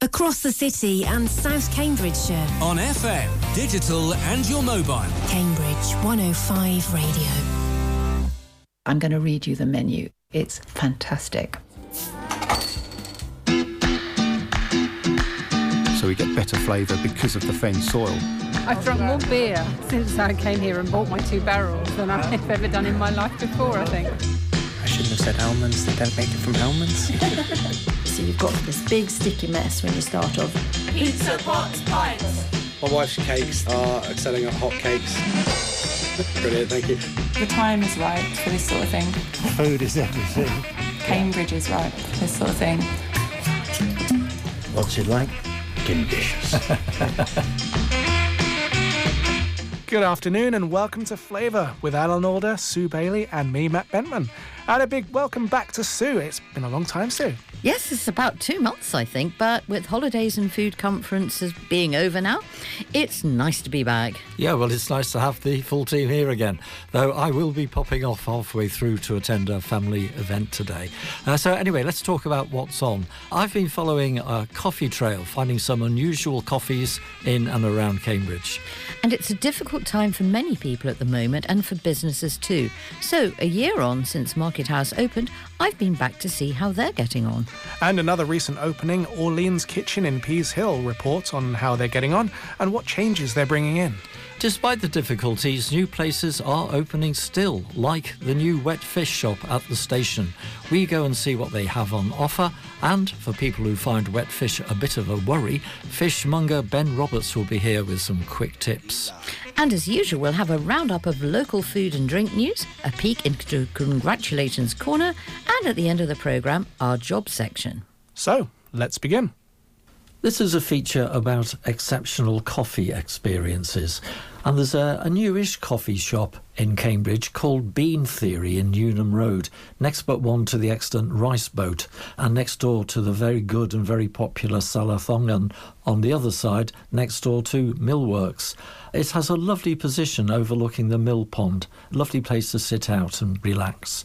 Across the city and South Cambridgeshire. On FM, digital and your mobile. Cambridge 105 Radio. I'm going to read you the menu. It's fantastic. So we get better flavour because of the fen soil. I've drunk more beer since I came here and bought my two barrels than I've ever done in my life before, I think. I shouldn't have said almonds. They don't make it from almonds. so you've got this big sticky mess when you start off. Pizza pots, pints. My wife's cakes are selling at hot cakes. Brilliant, thank you. The time is right for this sort of thing. Food is everything. Cambridge is right for this sort of thing. What's it like? Delicious. Good afternoon and welcome to Flavour with Alan Alder, Sue Bailey, and me, Matt Bentman. And a big welcome back to Sue. It's been a long time, Sue. Yes, it's about two months, I think, but with holidays and food conferences being over now, it's nice to be back. Yeah, well, it's nice to have the full team here again, though I will be popping off halfway through to attend a family event today. Uh, so, anyway, let's talk about what's on. I've been following a coffee trail, finding some unusual coffees in and around Cambridge. And it's a difficult time for many people at the moment and for businesses too. So, a year on since Market House opened, I've been back to see how they're getting on. And another recent opening, Orlene's Kitchen in Pease Hill, reports on how they're getting on and what changes they're bringing in. Despite the difficulties, new places are opening still, like the new wet fish shop at the station. We go and see what they have on offer, and for people who find wet fish a bit of a worry, fishmonger Ben Roberts will be here with some quick tips. And as usual, we'll have a roundup of local food and drink news, a peek into Congratulations Corner, and at the end of the programme, our job section. So, let's begin. This is a feature about exceptional coffee experiences. And there's a, a, newish coffee shop in Cambridge called Bean Theory in Newnham Road, next but one to the extant Rice Boat, and next door to the very good and very popular Salathongan on the other side, next door to Millworks. It has a lovely position overlooking the mill pond, lovely place to sit out and relax.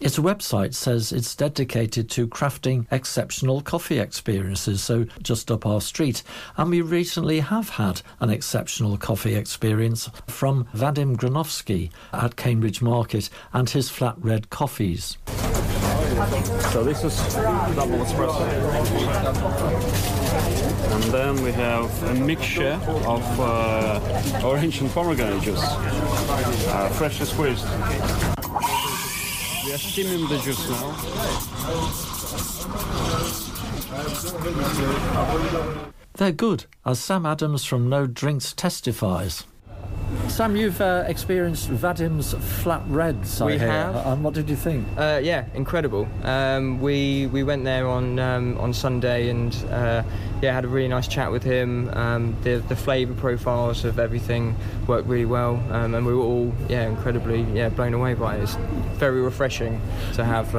Its website says it's dedicated to crafting exceptional coffee experiences, so just up our street. And we recently have had an exceptional coffee experience from Vadim Granovsky at Cambridge Market and his flat red coffees. So this is double espresso. And then we have a mixture of uh, orange and pomegranate juice, uh, freshly squeezed. We are steaming the juice now. They're good, as Sam Adams from Node Drinks testifies. Sam, you've uh, experienced Vadim's flat reds. We I have. And what did you think? Uh, yeah, incredible. Um, we we went there on um, on Sunday and uh, yeah, had a really nice chat with him. Um, the the flavour profiles of everything worked really well, um, and we were all yeah incredibly yeah blown away by it. It's very refreshing to have.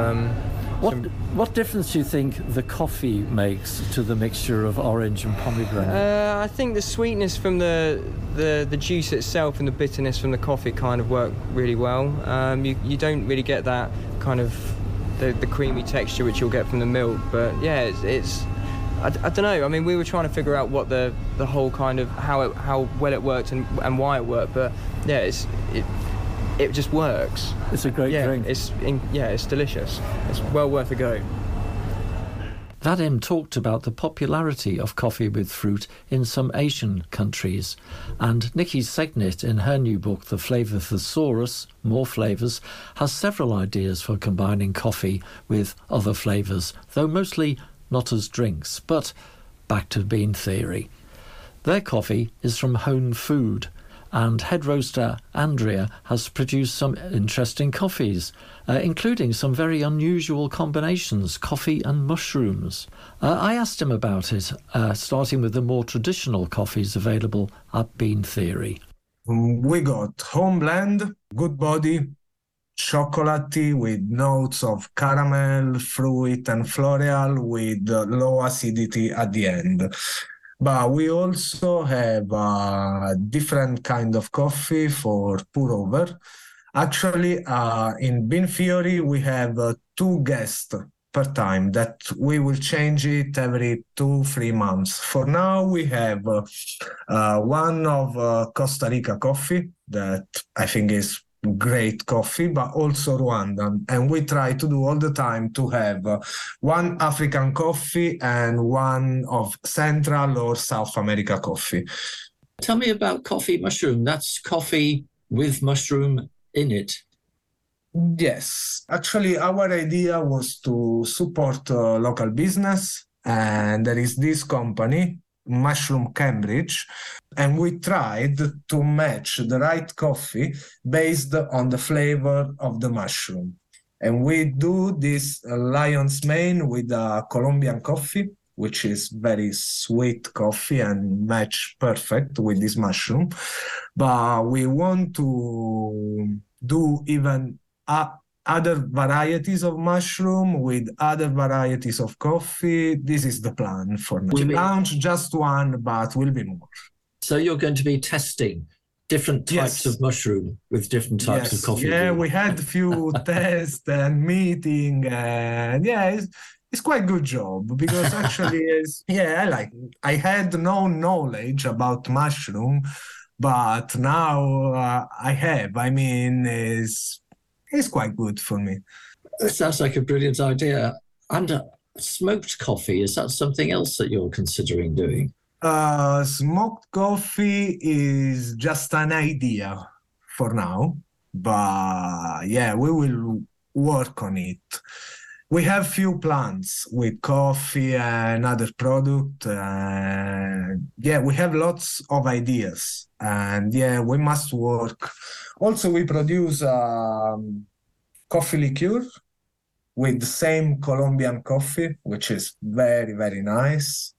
What what difference do you think the coffee makes to the mixture of orange and pomegranate? Uh, I think the sweetness from the, the the juice itself and the bitterness from the coffee kind of work really well. Um, you you don't really get that kind of the, the creamy texture which you'll get from the milk, but yeah, it's, it's I, I, don't know. I mean, we were trying to figure out what the the whole kind of how it, how well it worked and and why it worked, but yeah, it's it it just works. It's a great yeah, drink. It's in, yeah, it's delicious. It's well worth a go. Vadim talked about the popularity of coffee with fruit in some Asian countries, and Nikki Segnit, in her new book, The Flavour Thesaurus, More Flavours, has several ideas for combining coffee with other flavours, though mostly not as drinks. But back to bean theory. Their coffee is from Hone Food, and head roaster Andrea has produced some interesting coffees, uh, including some very unusual combinations coffee and mushrooms. Uh, I asked him about it, uh, starting with the more traditional coffees available at Bean Theory. We got home blend, good body, chocolatey with notes of caramel, fruit, and floral with low acidity at the end but we also have a different kind of coffee for pour over. Actually, uh, in Bean Theory, we have uh, two guests per time that we will change it every two three months for now we have uh, uh, one of uh, costa rica coffee that i think is great coffee but also rwandan. And we try to do all the time to have one african coffee and one of central or south america coffee. Tell me about coffee mushroom. That's coffee with mushroom in it. Yes, actually, our idea was to support uh, local business, and there is this company, Mushroom Cambridge, and we tried to match the right coffee based on the flavor of the mushroom. And we do this lion's mane with a Colombian coffee, which is very sweet coffee and match perfect with this mushroom. But we want to do even uh, other varieties of mushroom with other varieties of coffee. This is the plan for now. We launch just one, but will be more. So you're going to be testing different types yes. of mushroom with different types yes. of coffee. Yeah, we had a few tests and meeting, and yeah, it's, it's quite good job because actually, is yeah, I like I had no knowledge about mushroom, but now uh, I have. I mean, is it's quite good for me. It sounds like a brilliant idea. And uh, smoked coffee, is that something else that you're considering doing? Uh, smoked coffee is just an idea for now, but yeah, we will work on it. We have few plans with coffee and other product. Uh, yeah, we have lots of ideas, and yeah, we must work also, we produce um, coffee liqueur with the same Colombian coffee, which is very, very nice.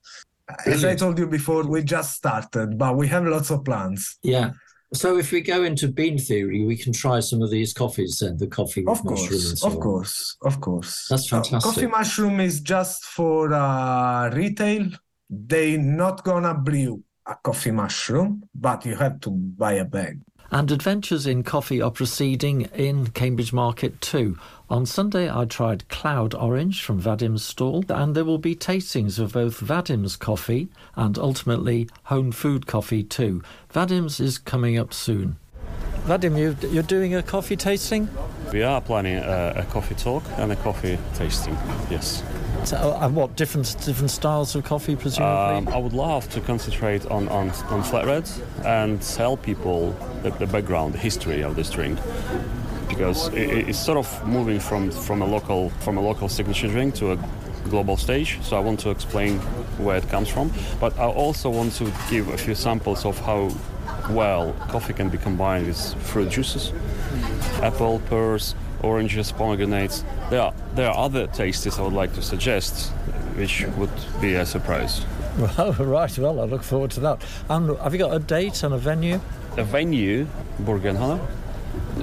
As I told you before, we just started, but we have lots of plans. Yeah. So if we go into bean theory, we can try some of these coffees then, the coffee of course, mushroom Of on. course, of course. That's fantastic. Uh, coffee mushroom is just for uh, retail. They not gonna brew a coffee mushroom, but you have to buy a bag. And adventures in coffee are proceeding in Cambridge Market too. On Sunday, I tried Cloud Orange from Vadim's stall, and there will be tastings of both Vadim's coffee and ultimately home food coffee too. Vadim's is coming up soon. Vadim, you, you're doing a coffee tasting? We are planning a, a coffee talk and a coffee tasting, yes. So, uh, and what different different styles of coffee, presumably? Um, I would love to concentrate on, on, on flat reds and tell people the, the background, the history of this drink, because it, it's sort of moving from, from a local from a local signature drink to a global stage. So I want to explain where it comes from, but I also want to give a few samples of how well coffee can be combined with fruit juices, apple, pears, oranges, pomegranates. There are there are other tastes I would like to suggest, which would be a surprise. Well, right. Well, I look forward to that. And have you got a date and a venue? A venue, Burgenhalle,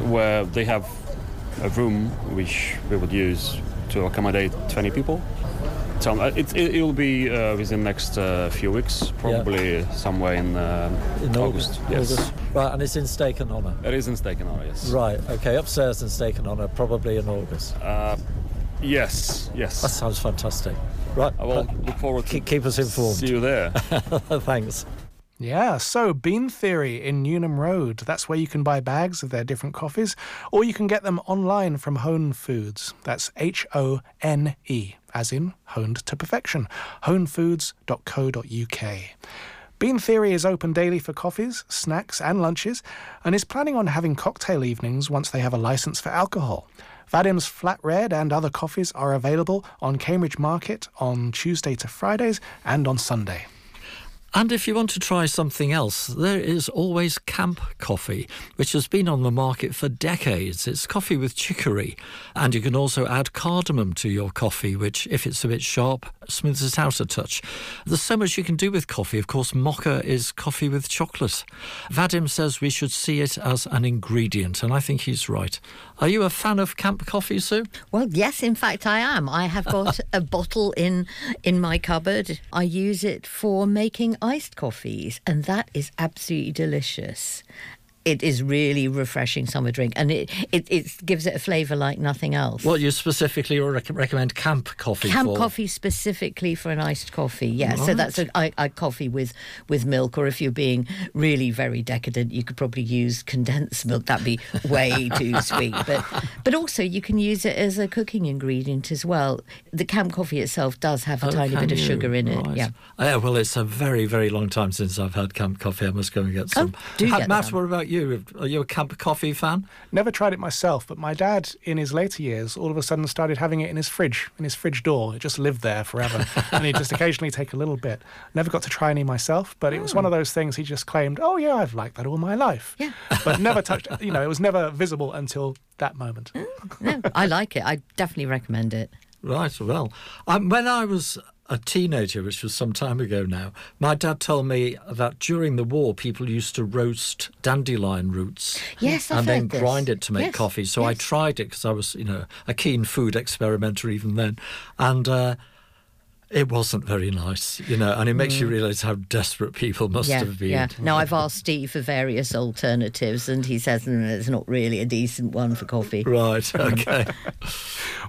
where they have a room which we would use to accommodate 20 people. So uh, it, it, will be uh, within the next uh, few weeks, probably yeah. somewhere in, uh, in August. August. Yes. August. Right, and it's in Steek-on-Honer. It is in Steek-on-Honer, yes. Right, okay, upstairs in Steek-on-Honer, probably in August. Uh, yes, yes. That sounds fantastic. Right, I will look forward to keep, keep us informed. See you there. Thanks. Yeah, so Bean Theory in Newnham Road. That's where you can buy bags of their different coffees, or you can get them online from Hone Foods. That's H O N E, as in honed to perfection. honefoods.co.uk. Bean Theory is open daily for coffees, snacks, and lunches, and is planning on having cocktail evenings once they have a license for alcohol. Vadim's Flat Red and other coffees are available on Cambridge Market on Tuesday to Fridays and on Sunday. And if you want to try something else, there is always Camp Coffee, which has been on the market for decades. It's coffee with chicory, and you can also add cardamom to your coffee, which, if it's a bit sharp, smooths it out a touch. There's so much you can do with coffee. Of course, mocha is coffee with chocolate. Vadim says we should see it as an ingredient, and I think he's right. Are you a fan of Camp Coffee, Sue? Well, yes, in fact, I am. I have got a bottle in in my cupboard. I use it for making iced coffees, and that is absolutely delicious. It is really refreshing summer drink, and it it, it gives it a flavour like nothing else. What you specifically rec- recommend camp coffee camp for? coffee specifically for an iced coffee, yeah. So that's a, coffee with with milk, or if you're being really very decadent, you could probably use condensed milk. That'd be way too sweet. But but also you can use it as a cooking ingredient as well. The camp coffee itself does have a Oh, tiny bit of you? sugar in it. Yeah. Oh, Yeah, well, it's a very, very long time since I've had camp coffee. I must go and get oh, some. Oh, do Ha- get Matt, what about you? Are you a camp coffee fan? Never tried it myself, but my dad, in his later years, all of a sudden started having it in his fridge, in his fridge door. It just lived there forever. and he'd just occasionally take a little bit. Never got to try any myself, but it was one of those things he just claimed, oh, yeah, I've liked that all my life. Yeah. But never touched, you know, it was never visible until that moment. No, I like it. I definitely recommend it. Right, well, um, when I was a teenager, which was some time ago now, my dad told me that during the war, people used to roast dandelion roots. Yes, I've and then this. grind it to make Yes, coffee. So I tried it because I was, you know, a keen food experimenter even then, and. Uh, it wasn't very nice, you know, and it makes you Mm. realise how desperate people must yeah, have been. yeah. Now I've asked Steve for various alternatives, and he says mm, it's not really a decent one for coffee. Right. Okay.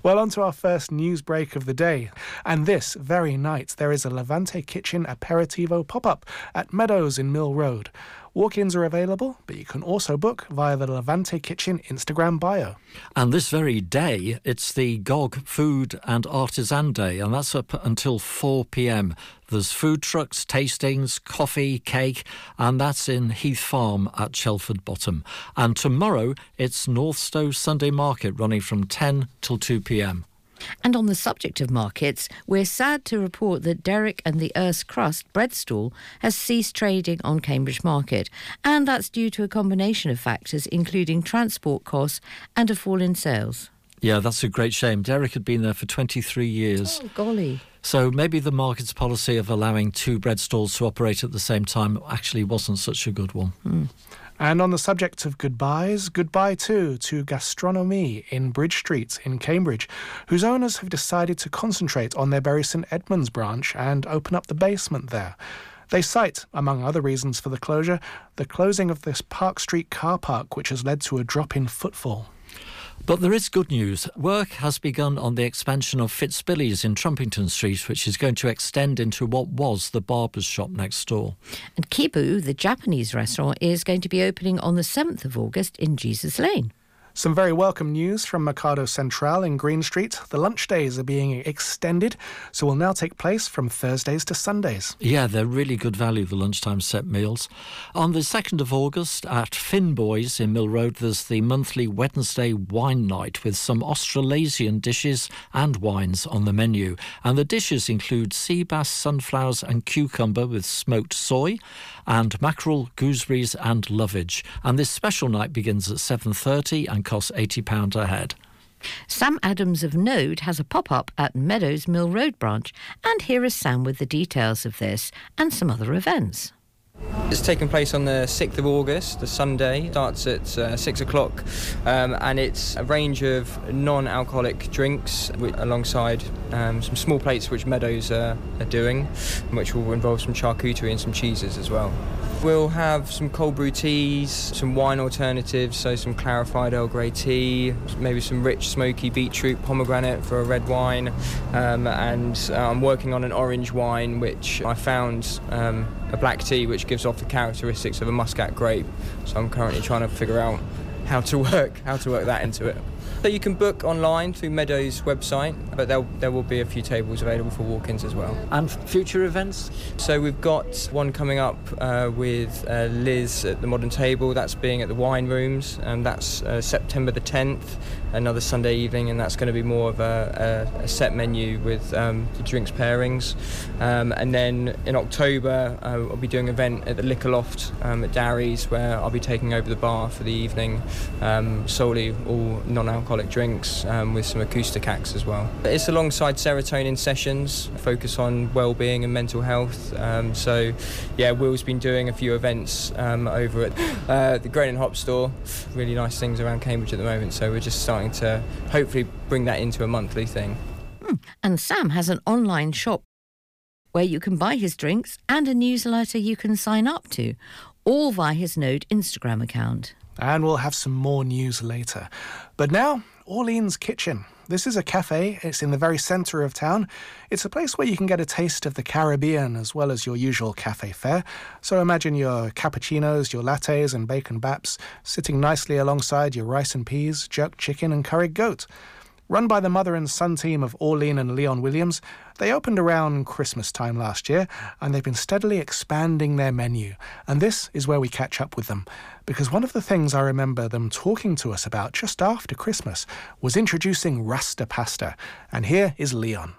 Well, on to our first news break of the day. And this very night, there is a Levante Kitchen Aperitivo pop up at Meadows in Mill Road. Walk ins are available, but you can also book via the Levante Kitchen Instagram bio. And this very day, it's the GOG Food and Artisan Day, and that's up until 4 pm. There's food trucks, tastings, coffee, cake, and that's in Heath Farm at Shelford Bottom. And tomorrow, it's Northstowe Sunday Market running from 10 till 2 pm. And on the subject of markets, we're sad to report that Derek and the Erse Crust bread stall has ceased trading on Cambridge Market, and that's due to a combination of factors, including transport costs and a fall in sales. Yeah, that's a great shame. Derek had been there for 23 years. Oh, golly. So maybe the market's policy of allowing two bread stalls to operate at the same time actually wasn't such a good one. Hmm. And on the subject of goodbyes, goodbye too to Gastronomie in Bridge Street in Cambridge, whose owners have decided to concentrate on their Bury St Edmunds branch and open up the basement there. They cite, among other reasons for the closure, the closing of this Park Street car park, which has led to a drop in footfall. But there is good news. Work has begun on the expansion of Fitzbillies in Trumpington Street, which is going to extend into what was the barber's shop next door. And Kibou, the Japanese restaurant, is going to be opening on the 7th of August in Jesus Lane. Some very welcome news from Mercado Central in Green Street. The lunch days are being extended, so will now take place from Thursdays to Sundays. Yeah, they're really good value, the lunchtime set meals. On the 2nd of August at Finn Boys in Mill Road, there's the monthly Wednesday wine night with some Australasian dishes and wines on the menu. And the dishes include sea bass, sunflowers, and cucumber with smoked soy, and mackerel, gooseberries, and lovage. And this special night begins at 7.30 and costs £80 a head. Sam Adams of Node has a pop up at Meadows Mill Road branch, and here is Sam with the details of this and some other events. It's taking place on the 6th of August, the Sunday. Starts at uh, 6 o'clock um, and it's a range of non alcoholic drinks alongside um, some small plates which Meadows uh, are doing, which will involve some charcuterie and some cheeses as well. We'll have some cold brew teas, some wine alternatives, so some clarified Earl Grey tea, maybe some rich smoky beetroot pomegranate for a red wine, um, and uh, I'm working on an orange wine which I found um, a black tea which gives off the characteristics of a muscat grape. So I'm currently trying to figure out how to work how to work that into it. So you can book online through Meadows website, but there there will be a few tables available for walk-ins as well. And future events? So we've got one coming up uh, with uh, Liz at the Modern Table. That's being at the Wine Rooms, and that's uh, September the 10th, another Sunday evening, and that's going to be more of a, a, a set menu with um, the drinks pairings. Um, and then in October, uh, I'll be doing an event at the Liquor Loft um, at Darry's, where I'll be taking over the bar for the evening, um, solely all non-alcoholic drinks um, with some acoustic acts as well. It's alongside serotonin sessions, focus on well-being and mental health. Um, so, yeah, Will's been doing a few events um, over at uh, the Grain and Hop store. Really nice things around Cambridge at the moment. So we're just starting to hopefully bring that into a monthly thing. And Sam has an online shop where you can buy his drinks and a newsletter you can sign up to. all via his Node Instagram account. And we'll have some more news later. But now, Orlene's Kitchen. This is a cafe. It's in the very centre of town. It's a place where you can get a taste of the Caribbean as well as your usual cafe fare. So imagine your cappuccinos, your lattes, and bacon baps sitting nicely alongside your rice and peas, jerk chicken, and curried goat. Run by the mother and son team of Orlene and Leon Williams, they opened around Christmas time last year and they've been steadily expanding their menu. And this is where we catch up with them. Because one of the things I remember them talking to us about just after Christmas was introducing Rasta pasta. And here is Leon.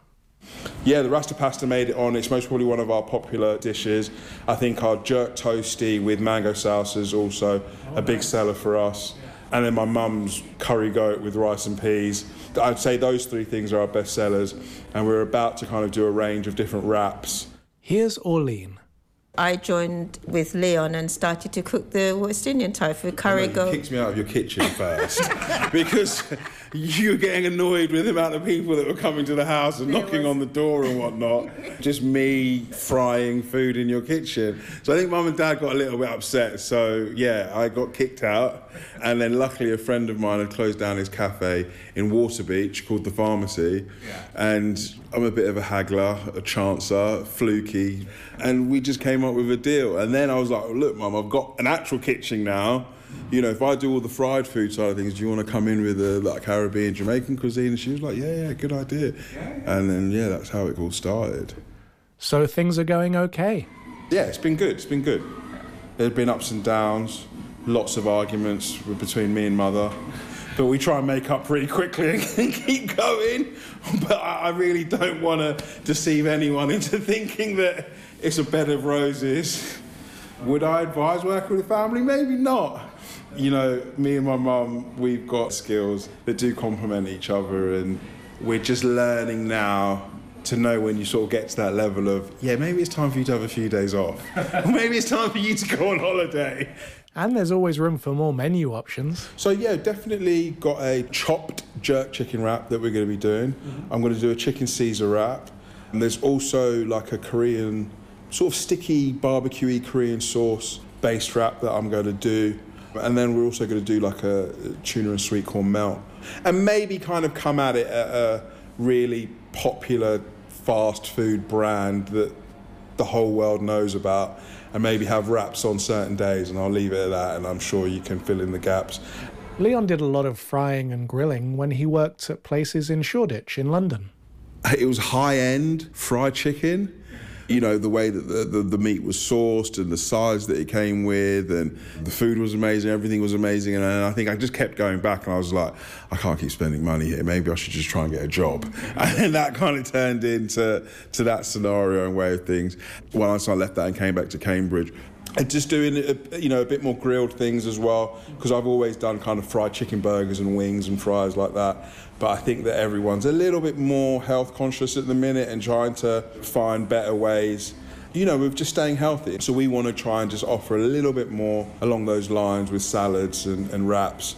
Yeah, the Rasta pasta made it on. It's most probably one of our popular dishes. I think our jerk toasty with mango salsa is also a big seller for us. And then my mum's curry goat with rice and peas I'd say those three things are our best sellers, and we're about to kind of do a range of different wraps. Here's Orlene. I joined with Leon and started to cook the West Indian type with curry goat. You kicked me out of your kitchen first because you were getting annoyed with the amount of people that were coming to the house and knocking on the door and whatnot. Just me frying food in your kitchen. So I think mum and dad got a little bit upset. So yeah, I got kicked out. And then luckily a friend of mine had closed down his cafe in Waterbeach called The Pharmacy. Yeah. And I'm a bit of a haggler, a chancer, fluky. And we just came up with a deal. And then I was like, look, mum, I've got an actual kitchen now. You know, if I do all the fried food side of things, do you want to come in with a like Caribbean, Jamaican cuisine? And she was like, yeah, yeah, good idea. And then, yeah, that's how it all started. So things are going okay? Yeah, it's been good. It's been good. There's been ups and downs, lots of arguments between me and mother but we try and make up pretty quickly and keep going. But I really don't want to deceive anyone into thinking that it's a bed of roses. Would I advise working with a family? Maybe not. You know, me and my mum, we've got skills that do complement each other, and we're just learning now to know when you sort of get to that level of, yeah, maybe it's time for you to have a few days off. or maybe it's time for you to go on holiday. And there's always room for more menu options. So, yeah, definitely got a chopped jerk chicken wrap that we're going to be doing. Mm-hmm. I'm going to do a chicken Caesar wrap. And there's also like a Korean, sort of sticky, barbecuey Korean sauce based wrap that I'm going to do. And then we're also going to do like a tuna and sweet corn melt. And maybe kind of come at it at a really popular fast food brand that the whole world knows about and maybe have wraps on certain days, and I'll leave it at that, and I'm sure you can fill in the gaps. Leon did a lot of frying and grilling when he worked at places in Shoreditch in London. It was high end fried chicken you know, the way that the, the, the, meat was sourced and the size that it came with and the food was amazing, everything was amazing. And I think I just kept going back and I was like, I can't keep spending money here. Maybe I should just try and get a job. And that kind of turned into to that scenario and way of things. Once I left that and came back to Cambridge, and just doing uh, you know a bit more grilled things as well because I've always done kind of fried chicken burgers and wings and fries like that but I think that everyone's a little bit more health conscious at the minute and trying to find better ways you know, with just staying healthy. So we want to try and just offer a little bit more along those lines with salads and, and wraps.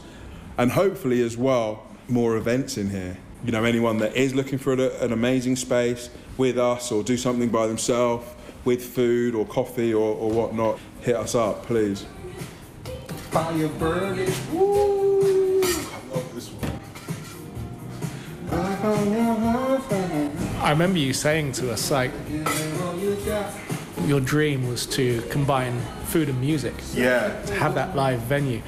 And hopefully as well, more events in here. You know, anyone that is looking for an amazing space with us or do something by themselves with food or coffee or, or whatnot, hit us up, please. Fire burning. Woo! I love this one. I remember you saying to us, like, your dream was to combine food and music. Yeah. To have that live venue.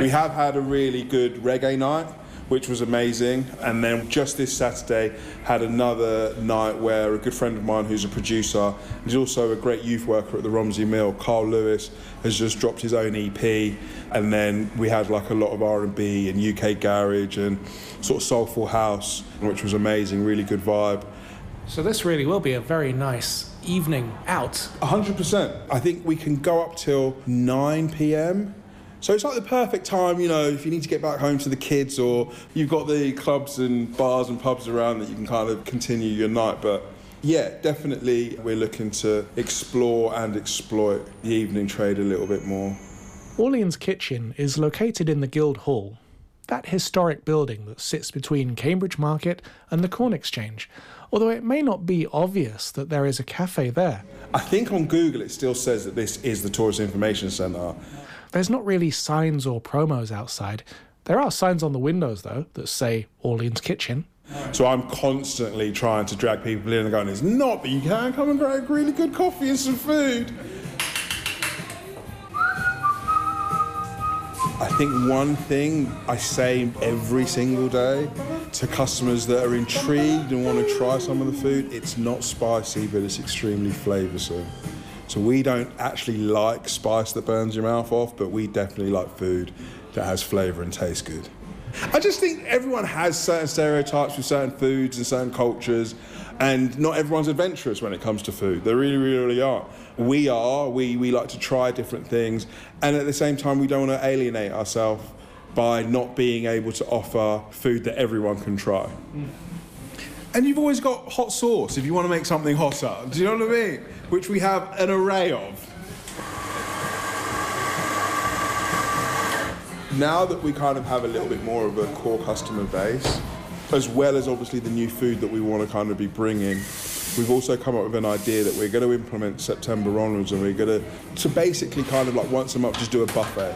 We have had a really good reggae night which was amazing. And then just this Saturday, had another night where a good friend of mine who's a producer, he's also a great youth worker at the Romsey Mill, Carl Lewis, has just dropped his own EP. And then we had like a lot of R&B and UK garage and sort of soulful house, which was amazing, really good vibe. So this really will be a very nice evening out. 100%. I think we can go up till 9 p.m. So it's like the perfect time, you know, if you need to get back home to the kids or you've got the clubs and bars and pubs around that you can kind of continue your night. But yeah, definitely we're looking to explore and exploit the evening trade a little bit more. Orlene's Kitchen is located in the Guild Hall, that historic building that sits between Cambridge Market and the Corn Exchange, although it may not be obvious that there is a cafe there. I think on Google it still says that this is the Tourist Information Centre. There's not really signs or promos outside. There are signs on the windows, though, that say Orlene's Kitchen. So I'm constantly trying to drag people in and going, it's not, but you can come and grab really good coffee and some food. I think one thing I say every single day to customers that are intrigued and want to try some of the food, it's not spicy, but it's extremely flavoursome. So we don't actually like spice that burns your mouth off, but we definitely like food that has flavour and tastes good. I just think everyone has certain stereotypes with certain foods and certain cultures, and not everyone's adventurous when it comes to food. They really, really, really are. We are. We, we like to try different things, and at the same time, we don't want to alienate ourselves by not being able to offer food that everyone can try. Mm. And you've always got hot sauce if you want to make something hotter. Do you know what I mean? Which we have an array of. now that we kind of have a little bit more of a core customer base, as well as obviously the new food that we want to kind of be bringing, we've also come up with an idea that we're going to implement September onwards, and we're going to to basically kind of like once a month just do a buffet.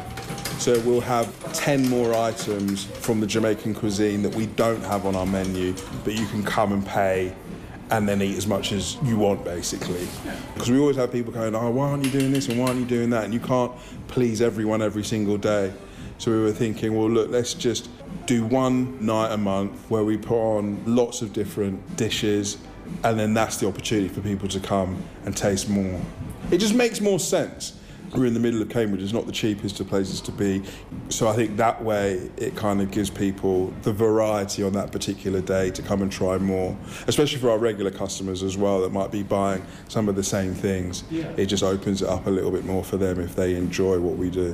So we'll have 10 more items from the Jamaican cuisine that we don't have on our menu, but you can come and pay and then eat as much as you want, basically. Because we always have people going, oh, why aren't you doing this and why aren't you doing that? And you can't please everyone every single day. So we were thinking, well, look, let's just do one night a month where we put on lots of different dishes, and then that's the opportunity for people to come and taste more. It just makes more sense. We're in the middle of Cambridge, it's not the cheapest of places to be. So I think that way it kind of gives people the variety on that particular day to come and try more, especially for our regular customers as well that might be buying some of the same things. Yeah. It just opens it up a little bit more for them if they enjoy what we do.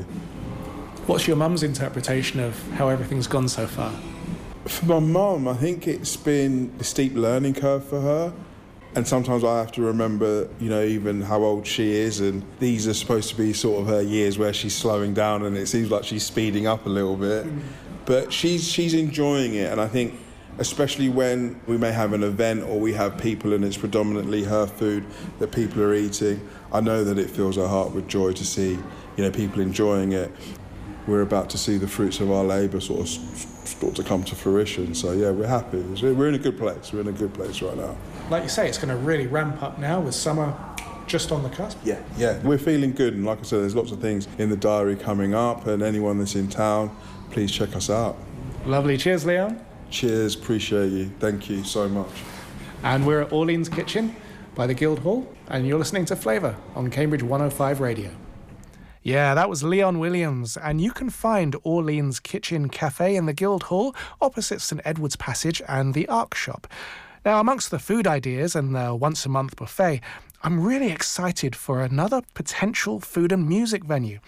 What's your mum's interpretation of how everything's gone so far? For my mum, I think it's been a steep learning curve for her. And sometimes I have to remember, you know, even how old she is, and these are supposed to be sort of her years where she's slowing down, and it seems like she's speeding up a little bit. Mm. But she's she's enjoying it, and I think, especially when we may have an event or we have people, and it's predominantly her food that people are eating, I know that it fills her heart with joy to see, you know, people enjoying it we're about to see the fruits of our labour sort of start to come to fruition. So yeah, we're happy. We're in a good place. We're in a good place right now. Like you say, it's going to really ramp up now with summer just on the cusp. Yeah, yeah, we're feeling good, and like I said, there's lots of things in the diary coming up, and anyone that's in town, please check us out. Lovely. Cheers, Leon. Cheers. Appreciate you. Thank you so much. And we're at Orlene's Kitchen by the Guildhall, and you're listening to Flavour on Cambridge 105 Radio. Yeah, that was Leon Williams, and you can find Orlene's Kitchen Cafe in the Guildhall opposite St Edward's Passage and the Ark Shop. Now, amongst the food ideas and the once a month buffet, I'm really excited for another potential food and music venue.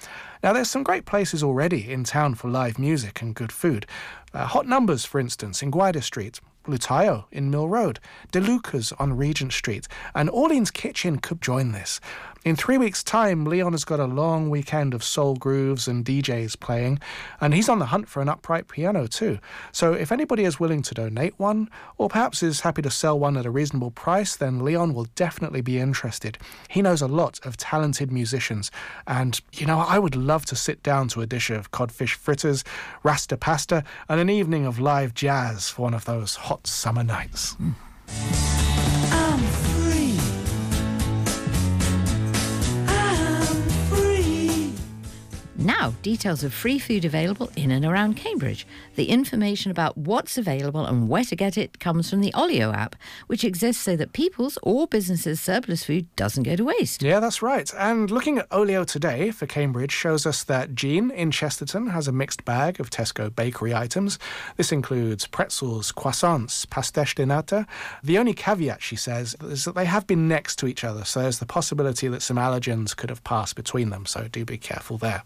Now, there's some great places already in town for live music and good food. Uh, Hot Numbers, for instance, in Gwydir Street, Lutayo in Mill Road, DeLuca's on Regent Street, and Orlene's Kitchen could join this. In three weeks' time, Leon has got a long weekend of soul grooves and DJs playing, and he's on the hunt for an upright piano too. So if anybody is willing to donate one, or perhaps is happy to sell one at a reasonable price, then Leon will definitely be interested. He knows a lot of talented musicians, and you know, I would love to sit down to a dish of codfish fritters, rasta pasta, and an evening of live jazz for one of those hot summer nights. Mm. Now, details of free food available in and around Cambridge. The information about what's available and where to get it comes from the Olio app, which exists so that people's or businesses' surplus food doesn't go to waste. Yeah, that's right. And looking at Olio today for Cambridge shows us that Jean in Chesterton has a mixed bag of Tesco bakery items. This includes pretzels, croissants, pasteche de nata. The only caveat, she says, is that they have been next to each other, so there's the possibility that some allergens could have passed between them, so do be careful there.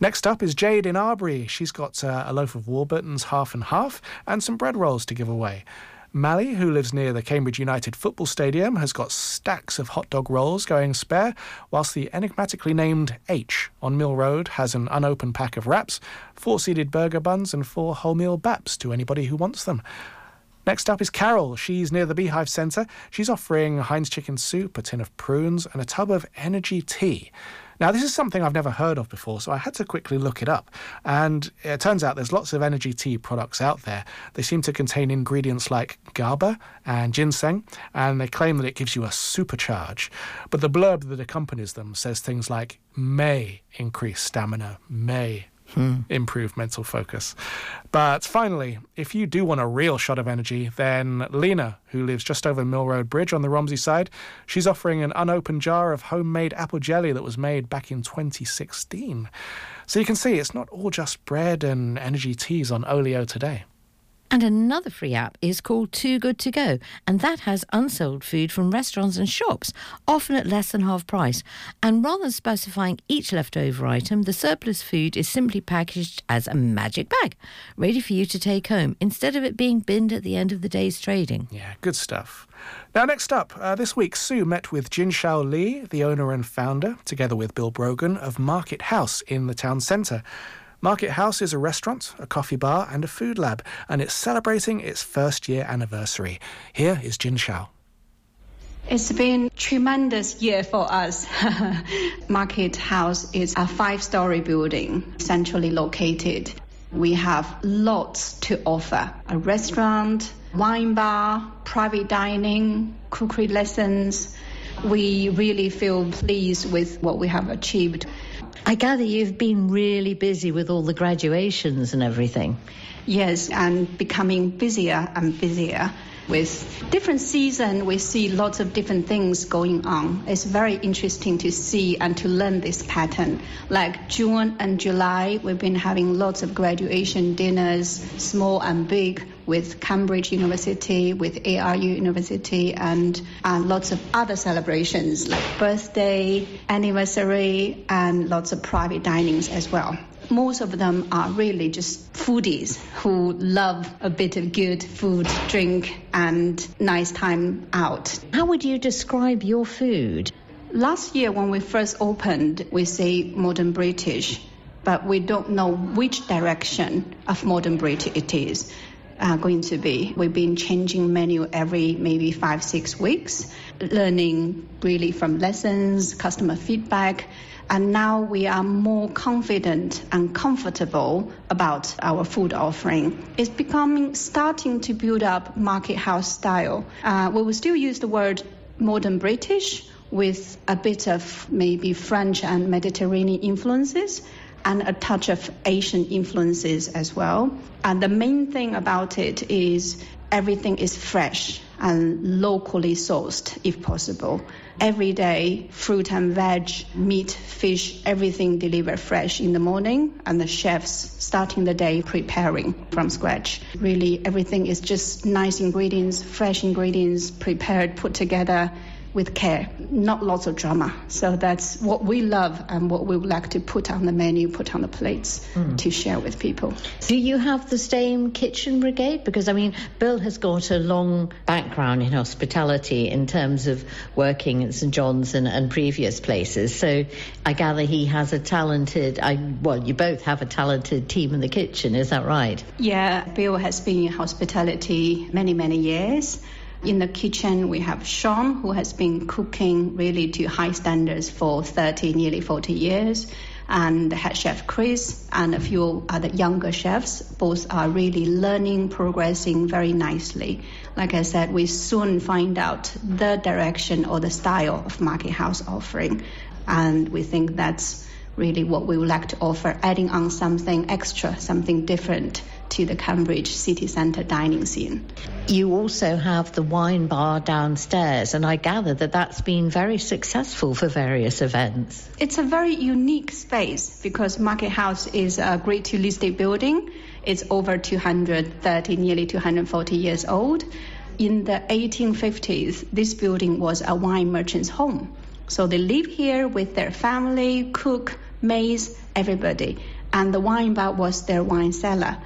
Next up is Jade in Arbury. She's got uh, a loaf of Warburton's half and half and some bread rolls to give away. Mally, who lives near the Cambridge United Football Stadium, has got stacks of hot dog rolls going spare, whilst the enigmatically named H on Mill Road has an unopened pack of wraps, four seeded burger buns, and four wholemeal baps to anybody who wants them. Next up is Carol. She's near the Beehive Centre. She's offering Heinz chicken soup, a tin of prunes, and a tub of energy tea. Now, this is something I've never heard of before, so I had to quickly look it up. And it turns out there's lots of energy tea products out there. They seem to contain ingredients like GABA and ginseng, and they claim that it gives you a supercharge. But the blurb that accompanies them says things like may increase stamina, may Hmm. improve mental focus. But finally, if you do want a real shot of energy, then Lena, who lives just over Mill Road Bridge on the Romsey side, she's offering an unopened jar of homemade apple jelly that was made back in 2016. So you can see it's not all just bread and energy teas on Olio today. And another free app is called Too Good To Go, and that has unsold food from restaurants and shops, often at less than half price. And rather than specifying each leftover item, the surplus food is simply packaged as a magic bag, ready for you to take home, instead of it being binned at the end of the day's trading. Yeah, good stuff. Now, next up, uh, this week, Sue met with Jin Xiao Li, the owner and founder, together with Bill Brogan of Market House in the town centre. Market House is a restaurant, a coffee bar, and a food lab, and it's celebrating its first year anniversary. Here is Jin Xiao. It's been tremendous year for us. Market House is a five-story building, centrally located. We have lots to offer: a restaurant, wine bar, private dining, cookery lessons. We really feel pleased with what we have achieved. I gather you've been really busy with all the graduations and everything. Yes, and becoming busier and busier. With different season, we see lots of different things going on. It's very interesting to see and to learn this pattern. Like June and July, we've been having lots of graduation dinners, small and big, with Cambridge University, with ARU University, and uh, lots of other celebrations like birthday, anniversary, and lots of private dinings as well most of them are really just foodies who love a bit of good food, drink, and nice time out. How would you describe your food? Last year, when we first opened, we say modern British, but we don't know which direction of modern British it is uh, going to be. We've been changing menu every maybe five, six weeks, learning really from lessons, customer feedback. And now we are more confident and comfortable about our food offering. It's becoming, starting to build up market house style. Uh, we will still use the word modern British with a bit of maybe French and Mediterranean influences and a touch of Asian influences as well. And the main thing about it is everything is fresh and locally sourced if possible. Every day, fruit and veg, meat, fish, everything delivered fresh in the morning, and the chefs starting the day preparing from scratch. Really, everything is just nice ingredients, fresh ingredients, prepared, put together with care, not lots of drama. So that's what we love and what we would like to put on the menu, put on the plates mm. to share with people. Do you have the same kitchen brigade? Because I mean, Bill has got a long background in hospitality in terms of working at St John's and, and previous places. So I gather he has a talented, I, well, you both have a talented team in the kitchen, is that right? Yeah, Bill has been in hospitality many, many years. In the kitchen, we have Sean, who has been cooking really to high standards for 30, nearly 40 years, and head chef Chris, and a few other younger chefs. Both are really learning, progressing very nicely. Like I said, we soon find out the direction or the style of Market House offering, and we think that's really what we would like to offer, adding on something extra, something different to the Cambridge city centre dining scene. You also have the wine bar downstairs, and I gather that that's been very successful for various events. It's a very unique space because Market House is a Grade 2 listed building. It's over 230, nearly 240 years old. In the 1850s, this building was a wine merchant's home. So they live here with their family, cook, maids, everybody. And the wine bar was their wine cellar.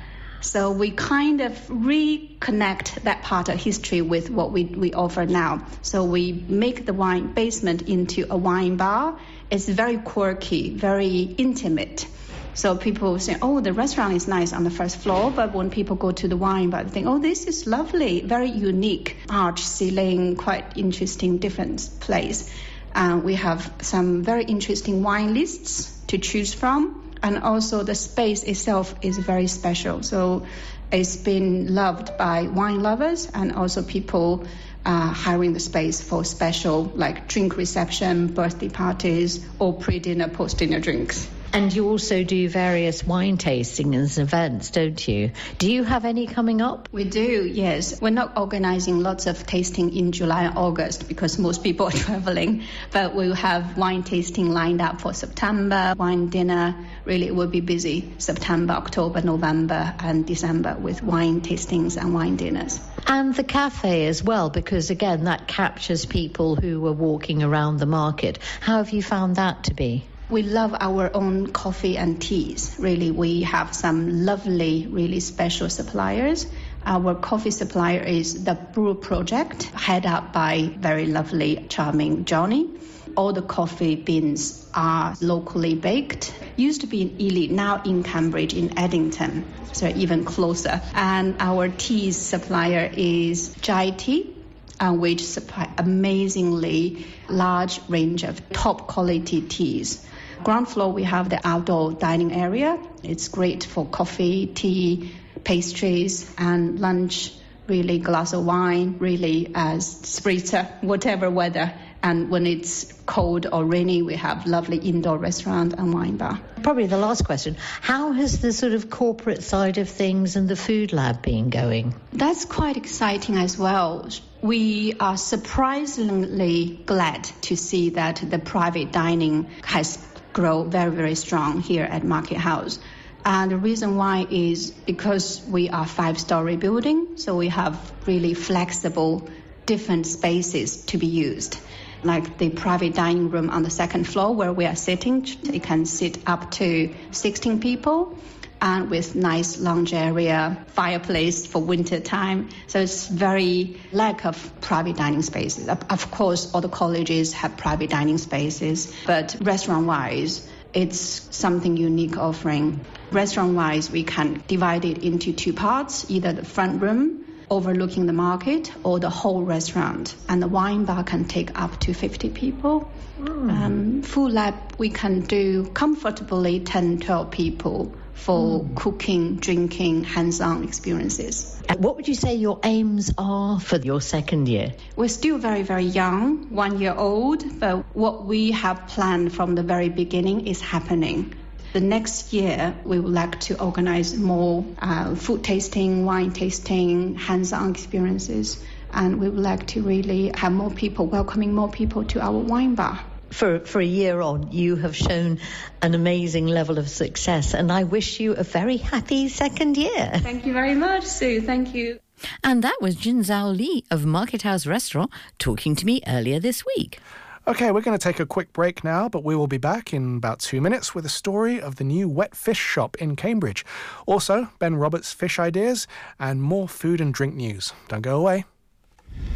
So we kind of reconnect that part of history with what we, we offer now. So we make the wine basement into a wine bar. It's very quirky, very intimate. So people say, oh, the restaurant is nice on the first floor, but when people go to the wine bar, they think, oh, this is lovely, very unique, arch ceiling, quite interesting, different place. Uh, we have some very interesting wine lists to choose from, and also the space itself is very special. So it's been loved by wine lovers and also people uh, hiring the space for special like drink reception, birthday parties, or pre-dinner, post-dinner drinks. And you also do various wine tastings and events, don't you? Do you have any coming up? We do, yes. We're not organizing lots of tasting in July and August because most people are traveling, but we'll have wine tasting lined up for September, wine dinner. Really, it will be busy September, October, November, and December with wine tastings and wine dinners. And the cafe as well, because again, that captures people who are walking around the market. How have you found that to be? We love our own coffee and teas. Really, we have some lovely, really special suppliers. Our coffee supplier is the Brew Project, head up by very lovely, charming Johnny. All the coffee beans are locally baked. Used to be in Ely, now in Cambridge, in Eddington, so even closer. And our tea supplier is Jai Tea, uh, which supply amazingly large range of top quality teas. Ground floor, we have the outdoor dining area. It's great for coffee, tea, pastries, and lunch. Really, glass of wine, really as spritzer, whatever weather. And when it's cold or rainy, we have lovely indoor restaurant and wine bar. Probably the last question. How has the sort of corporate side of things and the food lab been going? That's quite exciting as well. We are surprisingly glad to see that the private dining has grow very, very strong here at Market House. And the reason why is because we are five-story building, so we have really flexible, different spaces to be used. Like the private dining room on the second floor where we are sitting, it can sit up to 16 people and with nice lounge area, fireplace for winter time. So it's very lack of private dining spaces. Of course, all the colleges have private dining spaces, but restaurant-wise, it's something unique offering. Restaurant-wise, we can divide it into two parts, either the front room overlooking the market or the whole restaurant. And the wine bar can take up to 50 people. Mm. Um, food lab, we can do comfortably 10, 12 people for mm. cooking, drinking, hands-on experiences. And what would you say your aims are for your second year? We're still very, very young, one year old, but what we have planned from the very beginning is happening. The next year, we would like to organize more uh, food tasting, wine tasting, hands-on experiences, and we would like to really have more people, welcoming more people to our wine bar for, for a year on, you have shown an amazing level of success, and I wish you a very happy second year. Thank you very much, Sue. Thank you. And that was Jin Zhao Li of Market House Restaurant talking to me earlier this week. Okay, we're going to take a quick break now, but we will be back in about two minutes with a story of the new wet fish shop in Cambridge. Also, Ben Roberts' fish ideas and more food and drink news. Don't go away.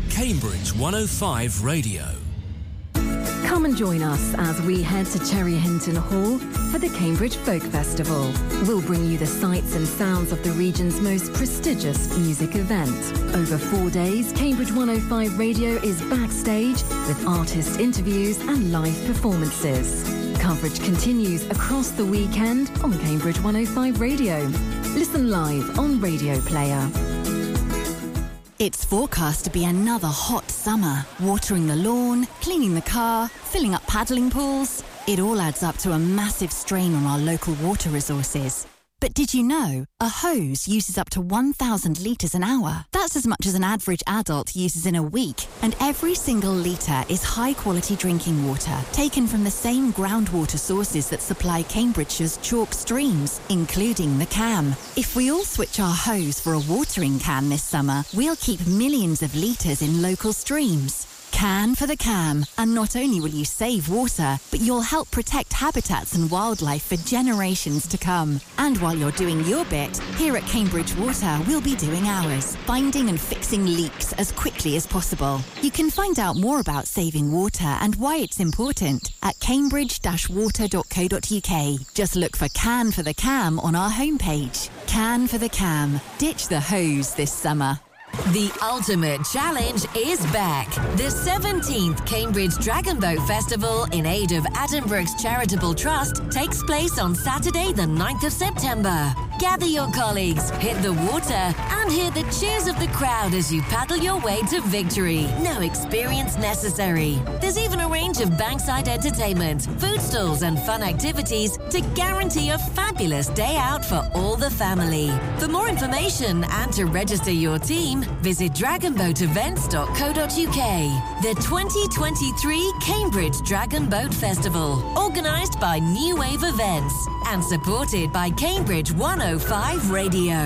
Cambridge 105 Radio. Come and join us as we head to Cherry Hinton Hall for the Cambridge Folk Festival. We'll bring you the sights and sounds of the region's most prestigious music event. Over four days, Cambridge 105 Radio is backstage with artist interviews and live performances. Coverage continues across the weekend on Cambridge 105 Radio. Listen live on Radio Player. It's forecast to be another hot summer. Watering the lawn, cleaning the car, filling up paddling pools. It all adds up to a massive strain on our local water resources. But did you know a hose uses up to 1,000 litres an hour? That's as much as an average adult uses in a week. And every single litre is high quality drinking water, taken from the same groundwater sources that supply Cambridgeshire's chalk streams, including the Cam. If we all switch our hose for a watering can this summer, we'll keep millions of litres in local streams. Can for the Cam. And not only will you save water, but you'll help protect habitats and wildlife for generations to come. And while you're doing your bit, here at Cambridge Water, we'll be doing ours, finding and fixing leaks as quickly as possible. You can find out more about saving water and why it's important at cambridge-water.co.uk. Just look for Can for the Cam on our homepage. Can for the Cam. Ditch the hose this summer. The ultimate challenge is back. The 17th Cambridge Dragon Boat Festival in aid of Addenbrooke's Charitable Trust takes place on Saturday, the 9th of September. Gather your colleagues, hit the water, and hear the cheers of the crowd as you paddle your way to victory. No experience necessary. There's even a range of bankside entertainment, food stalls, and fun activities to guarantee a fabulous day out for all the family. For more information and to register your team, visit dragonboatevents.co.uk. The 2023 Cambridge Dragon Boat Festival, organised by New Wave Events and supported by Cambridge 105 Radio. Cambridge 105 Radio.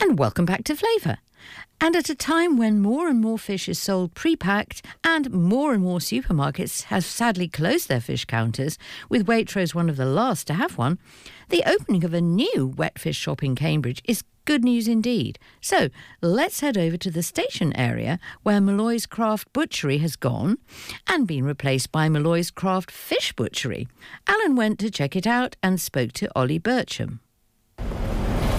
And welcome back to Flavour. And at a time when more and more fish is sold pre packed and more and more supermarkets have sadly closed their fish counters, with Waitrose one of the last to have one, the opening of a new wet fish shop in Cambridge is good news indeed. So let's head over to the station area where Malloy's Craft Butchery has gone and been replaced by Malloy's Craft Fish Butchery. Alan went to check it out and spoke to Ollie Bircham.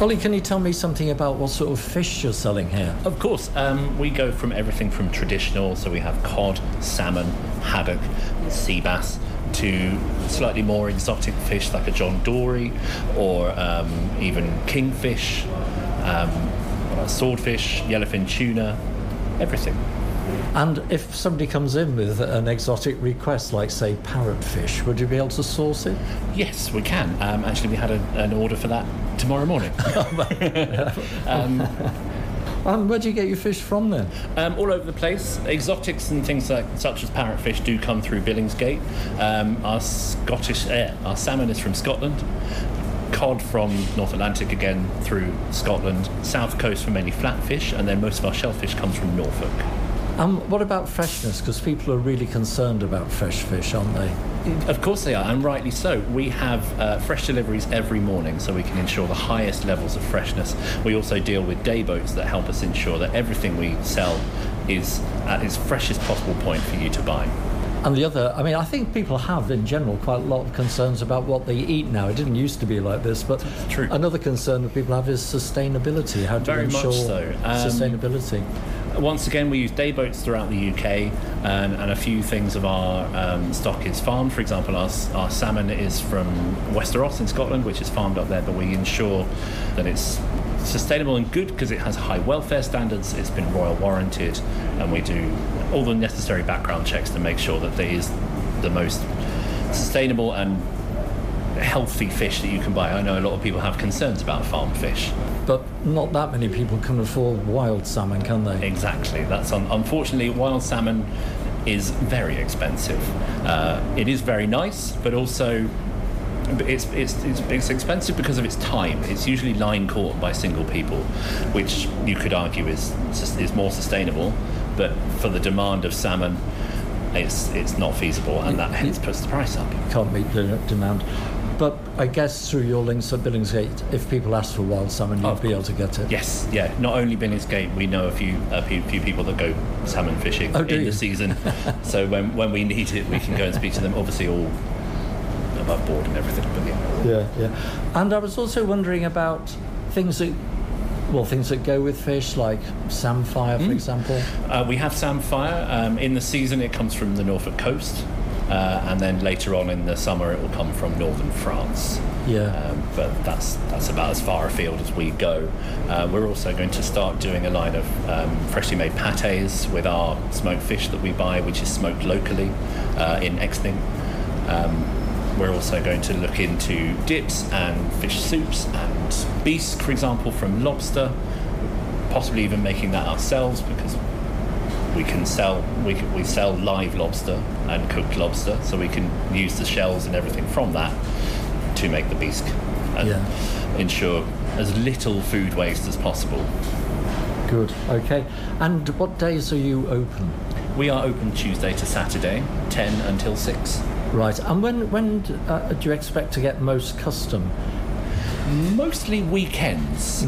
Ollie, can you tell me something about what sort of fish you're selling here? Of course, um, we go from everything from traditional, so we have cod, salmon, haddock, sea bass, to slightly more exotic fish like a John Dory or um, even kingfish, um, swordfish, yellowfin tuna, everything. And if somebody comes in with an exotic request, like say parrotfish, would you be able to source it? Yes, we can. Um, actually, we had a, an order for that tomorrow morning. um, and where do you get your fish from then? Um, all over the place. Exotics and things like such as parrotfish do come through Billingsgate. Um, our Scottish, uh, our salmon is from Scotland. Cod from North Atlantic again through Scotland. South coast for mainly flatfish, and then most of our shellfish comes from Norfolk. Um, what about freshness? Because people are really concerned about fresh fish, aren't they? Of course they are, and rightly so. We have uh, fresh deliveries every morning, so we can ensure the highest levels of freshness. We also deal with day boats that help us ensure that everything we sell is at its freshest possible point for you to buy. And the other, I mean, I think people have in general quite a lot of concerns about what they eat now. It didn't used to be like this, but True. another concern that people have is sustainability. How do Very you ensure much so. Um, sustainability? Once again, we use day boats throughout the UK, and, and a few things of our um, stock is farmed. For example, our, our salmon is from Wester Ross in Scotland, which is farmed up there, but we ensure that it's sustainable and good because it has high welfare standards, it's been royal warranted, and we do all the necessary background checks to make sure that there is the most sustainable and healthy fish that you can buy. I know a lot of people have concerns about farm fish. But not that many people can afford wild salmon, can they? Exactly. That's un- unfortunately wild salmon is very expensive. Uh, it is very nice, but also it's, it's, it's, it's expensive because of its time. It's usually line caught by single people, which you could argue is is more sustainable. But for the demand of salmon, it's it's not feasible, and that hence puts the price up. Can't meet the demand. But I guess through your links at Billingsgate, if people ask for wild salmon, you'll be able to get it. Yes, yeah. Not only Billingsgate, we know a few a few, few people that go salmon fishing Oh, in you? the season. so when when we need it, we can go and speak to them. Obviously, all above board and everything. But yeah. Yeah, yeah. And I was also wondering about things that, well, things that go with fish, like samphire, for example. Uh, we have samphire. Um, in the season, it comes from the Norfolk coast, uh, and then later on in the summer, it will come from northern France. Yeah. Um, but that's that's about as far afield as we go. Uh, we're also going to start doing a line of um, freshly made pates with our smoked fish that we buy, which is smoked locally uh, in Exning. Um, we're also going to look into dips and fish soups and bisque, for example, from lobster. Possibly even making that ourselves because we can sell we can, we sell live lobster and cooked lobster, so we can use the shells and everything from that to make the bisque and Yeah. ensure as little food waste as possible. Good. Okay. And what days are you open? We are open Tuesday to Saturday, 10 until 6. Right. And when when uh, do you expect to get most custom? Mostly weekends.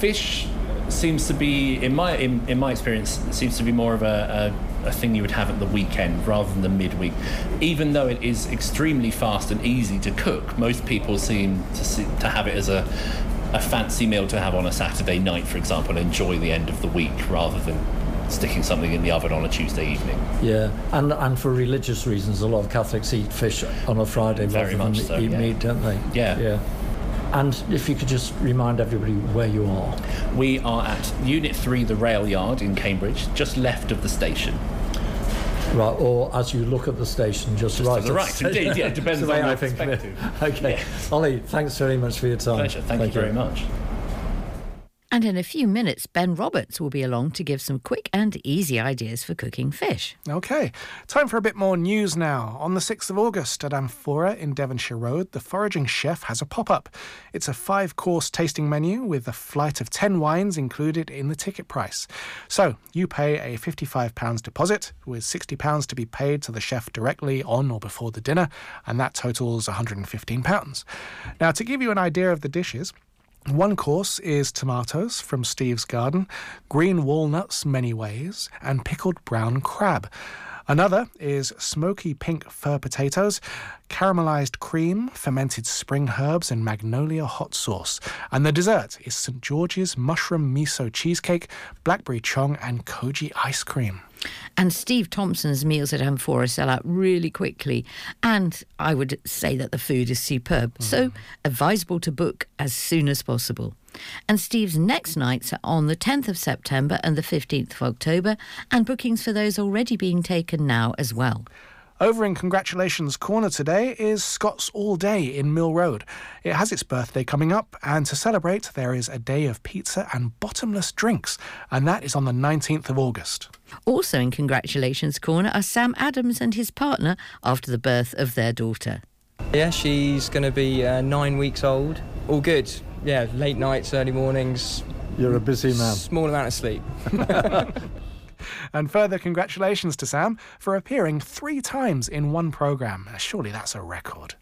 Fish seems to be, in my in, in my experience, seems to be more of a, a, a thing you would have at the weekend rather than the midweek. Even though it is extremely fast and easy to cook, most people seem to see, to have it as a a fancy meal to have on a Saturday night, for example, and enjoy the end of the week rather than sticking something in the oven on a Tuesday evening. Yeah, and and for religious reasons, a lot of Catholics eat fish on a Friday Very rather much than so, eat yeah. meat, don't they? Yeah. Yeah. And if you could just remind everybody where you are. We are at Unit 3, the rail yard in Cambridge, just left of the station. Right, or as you look at the station, just, Just right. to the right, indeed, yeah, it depends the way on I your think perspective. Okay. Ollie, thanks very much for your time. Pleasure. Thank, you very much. And in a few minutes, Ben Roberts will be along to give some quick and easy ideas for cooking fish. Okay, time for a bit more news now. On the 6th of August at Amphora in Devonshire Road, the Foraging Chef has a pop up. It's a five course tasting menu with a flight of 10 wines included in the ticket price. So you pay a £55 deposit, with £60 to be paid to the chef directly on or before the dinner, and that totals £115. Now, to give you an idea of the dishes, one course is tomatoes from Steve's garden, green walnuts many ways, and pickled brown crab. Another is smoky pink fur potatoes, caramelized cream, fermented spring herbs, and magnolia hot sauce. And the dessert is St. George's mushroom miso cheesecake, blackberry chong, and koji ice cream. And Steve Thompson's meals at Amphora sell out really quickly. And I would say that the food is superb. Mm. So advisable to book as soon as possible. And Steve's next nights are on the 10th of September and the 15th of October, and bookings for those already being taken now as well. Over in Congratulations Corner today is Scott's All Day in Mill Road. It has its birthday coming up, and to celebrate, there is a day of pizza and bottomless drinks, and that is on the 19th of August. Also in Congratulations Corner are Sam Adams and his partner after the birth of their daughter. Yeah, she's going to be uh, nine weeks old. All good. Yeah, late nights, early mornings. You're a busy man. Small amount of sleep. And further congratulations to Sam for appearing three times in one programme. Uh, surely that's a record.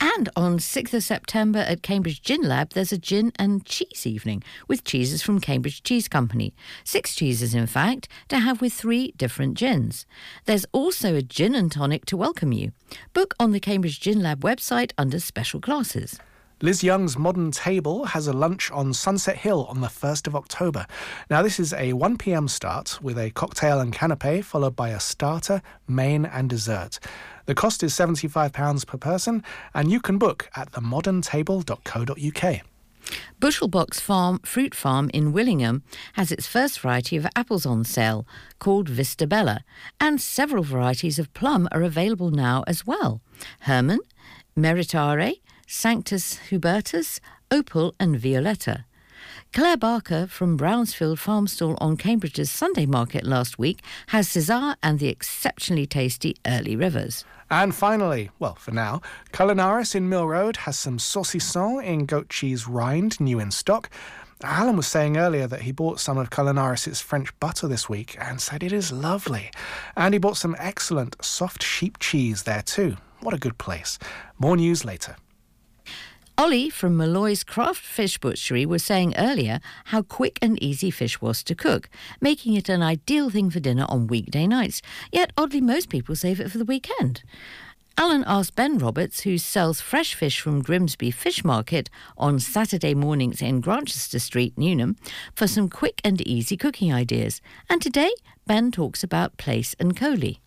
And on 6th of September at Cambridge Gin Lab, there's a gin and cheese evening with cheeses from Cambridge Cheese Company. Six cheeses, in fact, to have with three different gins. There's also a gin and tonic to welcome you. Book on the Cambridge Gin Lab website under special classes. Liz Young's Modern Table has a lunch on Sunset Hill on the 1st of October. Now, this is a 1 pm start with a cocktail and canapé, followed by a starter, main, and dessert. The cost is £75 per person, and you can book at themoderntable.co.uk. Bushelbox Farm Fruit Farm in Willingham has its first variety of apples on sale, called Vista Bella, and several varieties of plum are available now as well. Herman, Meritare, Sanctus Hubertus, Opal, and Violetta. Claire Barker from Brownsfield Farm Stall on Cambridge's Sunday market last week has Cesar and the exceptionally tasty Early Rivers. And finally, well, for now, Culinaris in Mill Road has some saucisson in goat cheese rind new in stock. Alan was saying earlier that he bought some of Culinaris' French butter this week and said it is lovely. And he bought some excellent soft sheep cheese there too. What a good place. More news later. Ollie from Malloy's Craft Fish Butchery was saying earlier how quick and easy fish was to cook, making it an ideal thing for dinner on weekday nights. Yet, oddly, most people save it for the weekend. Alan asked Ben Roberts, who sells fresh fish from Grimsby Fish Market on Saturday mornings in Grantchester Street, Newnham, for some quick and easy cooking ideas. And today, Ben talks about plaice and coley.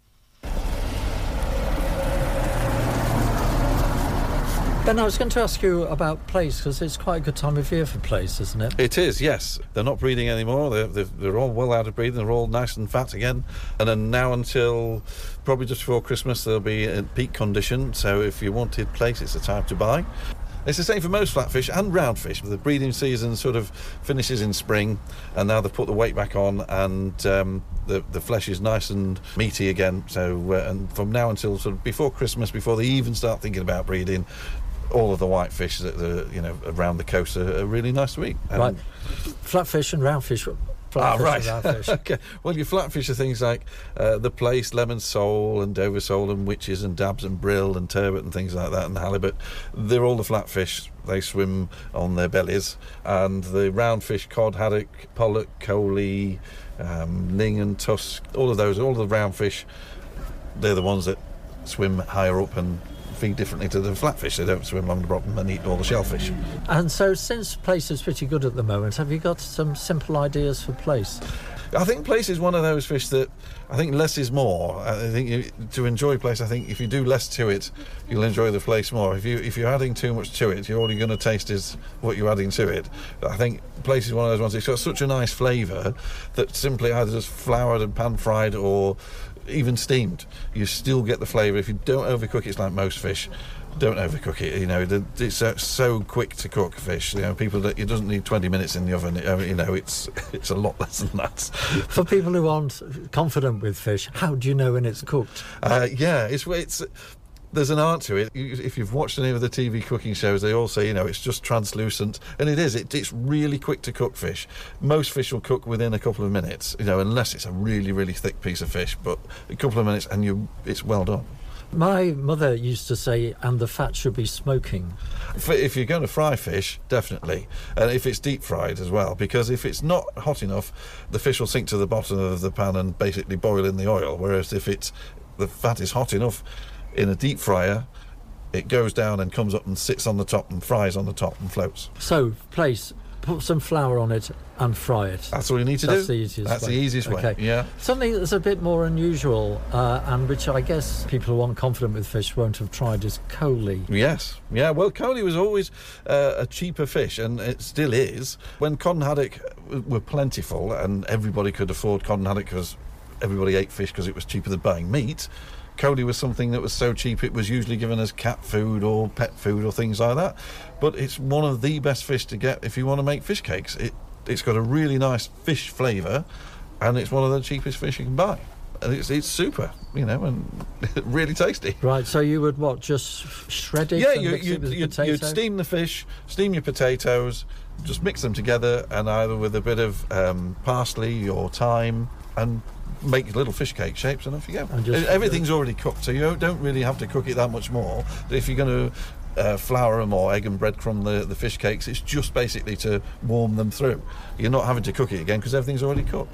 Ben, I was going to ask you about plaice because it's quite a good time of year for plaice, isn't it? It is, yes. They're not breeding anymore. They're, they're, all well out of breeding. They're all nice and fat again. And then now until probably just before Christmas, they'll be in peak condition. So if you wanted plaice, it's the time to buy. It's the same for most flatfish and roundfish. The breeding season sort of finishes in spring, and now they've put the weight back on, and um, the the flesh is nice and meaty again. So, uh, and from now until sort of before Christmas, before they even start thinking about breeding, all of the white fish that the you know around the coast are, are really nice to eat. And right. Flatfish and roundfish. Ah, right. okay. Well, your flatfish are things like uh, the plaice, lemon sole, and Dover sole, and witches, and dabs, and brill, and turbot, and things like that, and halibut. They're all the flatfish. They swim on their bellies. And the roundfish, cod, haddock, pollock, coley, um, ling, and tusk, all of those, all of the roundfish, they're the ones that swim higher up and feed differently to the flatfish. They don't swim along the bottom and eat all the shellfish. And so, since plaice is pretty good at the moment, have you got some simple ideas for plaice? I think plaice is one of those fish that I think less is more. I think you, to enjoy plaice, I think if you do less to it, you'll enjoy the plaice more. If you if you're adding too much to it, you're all you're going to taste is what you're adding to it. I think plaice is one of those ones. It's got such a nice flavour that simply either just floured and pan fried or even steamed, you still get the flavour. If you don't overcook it, it's like most fish. Don't overcook it. You know, the- it's so, so quick to cook fish. You know, people that it doesn't need 20 minutes in the oven. uh, You know, it's it's a lot less than that. For people who aren't confident with fish, how do you know when it's cooked? Uh, yeah, it's it's. There's an art to it. If you've watched any of the TV cooking shows, they all say, you know, it's just translucent, and it is. It, it's really quick to cook fish. Most fish will cook within a couple of minutes, you know, unless it's a really, really thick piece of fish. But a couple of minutes, and you, it's well done. My mother used to say, and the fat should be smoking. If you're going to fry fish, definitely, and if it's deep fried as well, because if it's not hot enough, the fish will sink to the bottom of the pan and basically boil in the oil. Whereas if it's the fat is hot enough in a deep fryer, it goes down and comes up and sits on the top and fries on the top and floats. So, plaice, put some flour on it and fry it. That's all you need to That's do. the easiest That's way. the easiest way, Okay. yeah. Something that's a bit more unusual, uh, and which I guess people who aren't confident with fish won't have tried, is coley. Yes, yeah. Well, coley was always uh, a cheaper fish, and it still is. When cod and haddock were plentiful, and everybody could afford cod and haddock because everybody ate fish because it was cheaper than buying meat. Coley was something that was so cheap it was usually given as cat food or pet food or things like that. But it's one of the best fish to get if you want to make fish cakes. It it's got a really nice fish flavour, and it's one of the cheapest fish you can buy. And it's it's super, you know, and really tasty. Right, so you would what, just shred it Yeah, and you, mix you, it with you'd, you'd steam the fish, steam your potatoes, just mix them together, and either with a bit of um, parsley or thyme, and make little fish cake shapes, and off you go. And just- Everything's already cooked, so you don't- don't really have to cook it that much more. If you're going to uh, flour them or egg and breadcrumb the, the fish cakes, it's just basically to warm them through. You're not having to cook it again because everything's already cooked.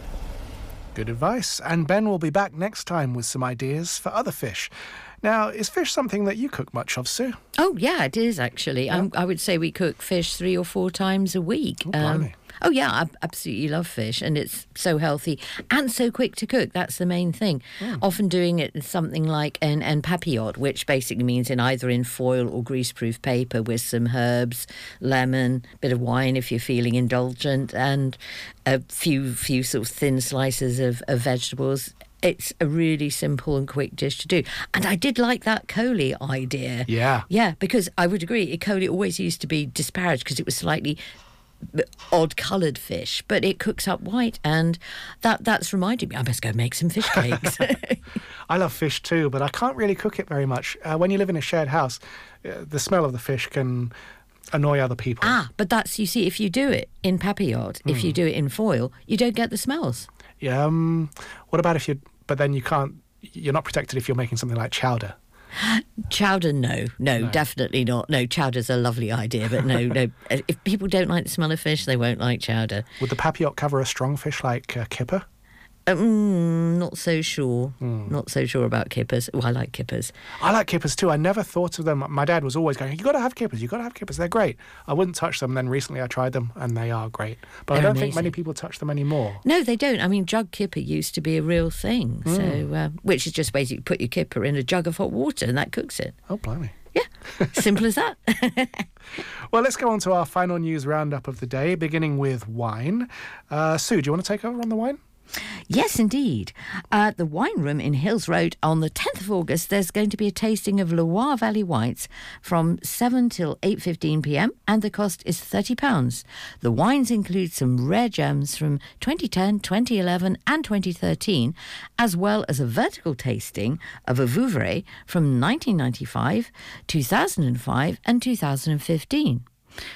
Good advice. And Ben will be back next time with some ideas for other fish. Now, is fish something that you cook much of, Sue? Oh, yeah, it is actually. Um, I would say we cook fish three or four times a week. Um, blimey. Oh, yeah, I absolutely love fish, and it's so healthy and so quick to cook. That's the main thing. Hmm. Often doing it in something like an, en papillote, which basically means in either in foil or greaseproof paper with some herbs, lemon, bit of wine if you're feeling indulgent, and a few few sort of thin slices of, of vegetables. It's a really simple and quick dish to do. And I did like that Coley idea. Yeah. Yeah, because I would agree, coley always used to be disparaged because it was slightly odd coloured fish, but it cooks up white, and that that's reminded me I must go make some fish cakes. I love fish too, but I can't really cook it very much. Uh, when you live in a shared house, uh, the smell of the fish can annoy other people. ah, but that's you see, if you do it in papillote, if you Hmm. do it in foil, you don't get the smells. Yeah. Um, what about if you? But then you can't. You're not protected if you're making something like chowder. Chowder, no, no, definitely not. No, chowder's a lovely idea, but no, no. If people don't like the smell of fish, they won't like chowder. Would the papillote cover a strong fish like uh, kipper? Um, not so sure. Hmm. Not so sure about kippers. Oh, I like kippers. I like kippers too. I never thought of them. My dad was always going, "You got to have kippers. You got to have kippers. They're great." I wouldn't touch them. Then recently, I tried them, and they are great. But I They're don't think many people touch them anymore. No, they don't. I mean, jug kipper used to be a real thing. Mm. So, uh, which is just basically put your kipper in a jug of hot water and that cooks it. Oh, blimey. Yeah, simple as that. Well, let's go on to our final news roundup of the day, beginning with wine. Uh, Sue, do you want to take over on the wine? Yes, indeed. At the wine room in Hills Road on the 10th of August, there's going to be a tasting of Loire Valley whites from 7 till 8:15 p.m. and the cost is 30 pounds. The wines include some rare gems from 2010, 2011 and 2013, as well as a vertical tasting of a Vouvray from 1995, 2005 and 2015.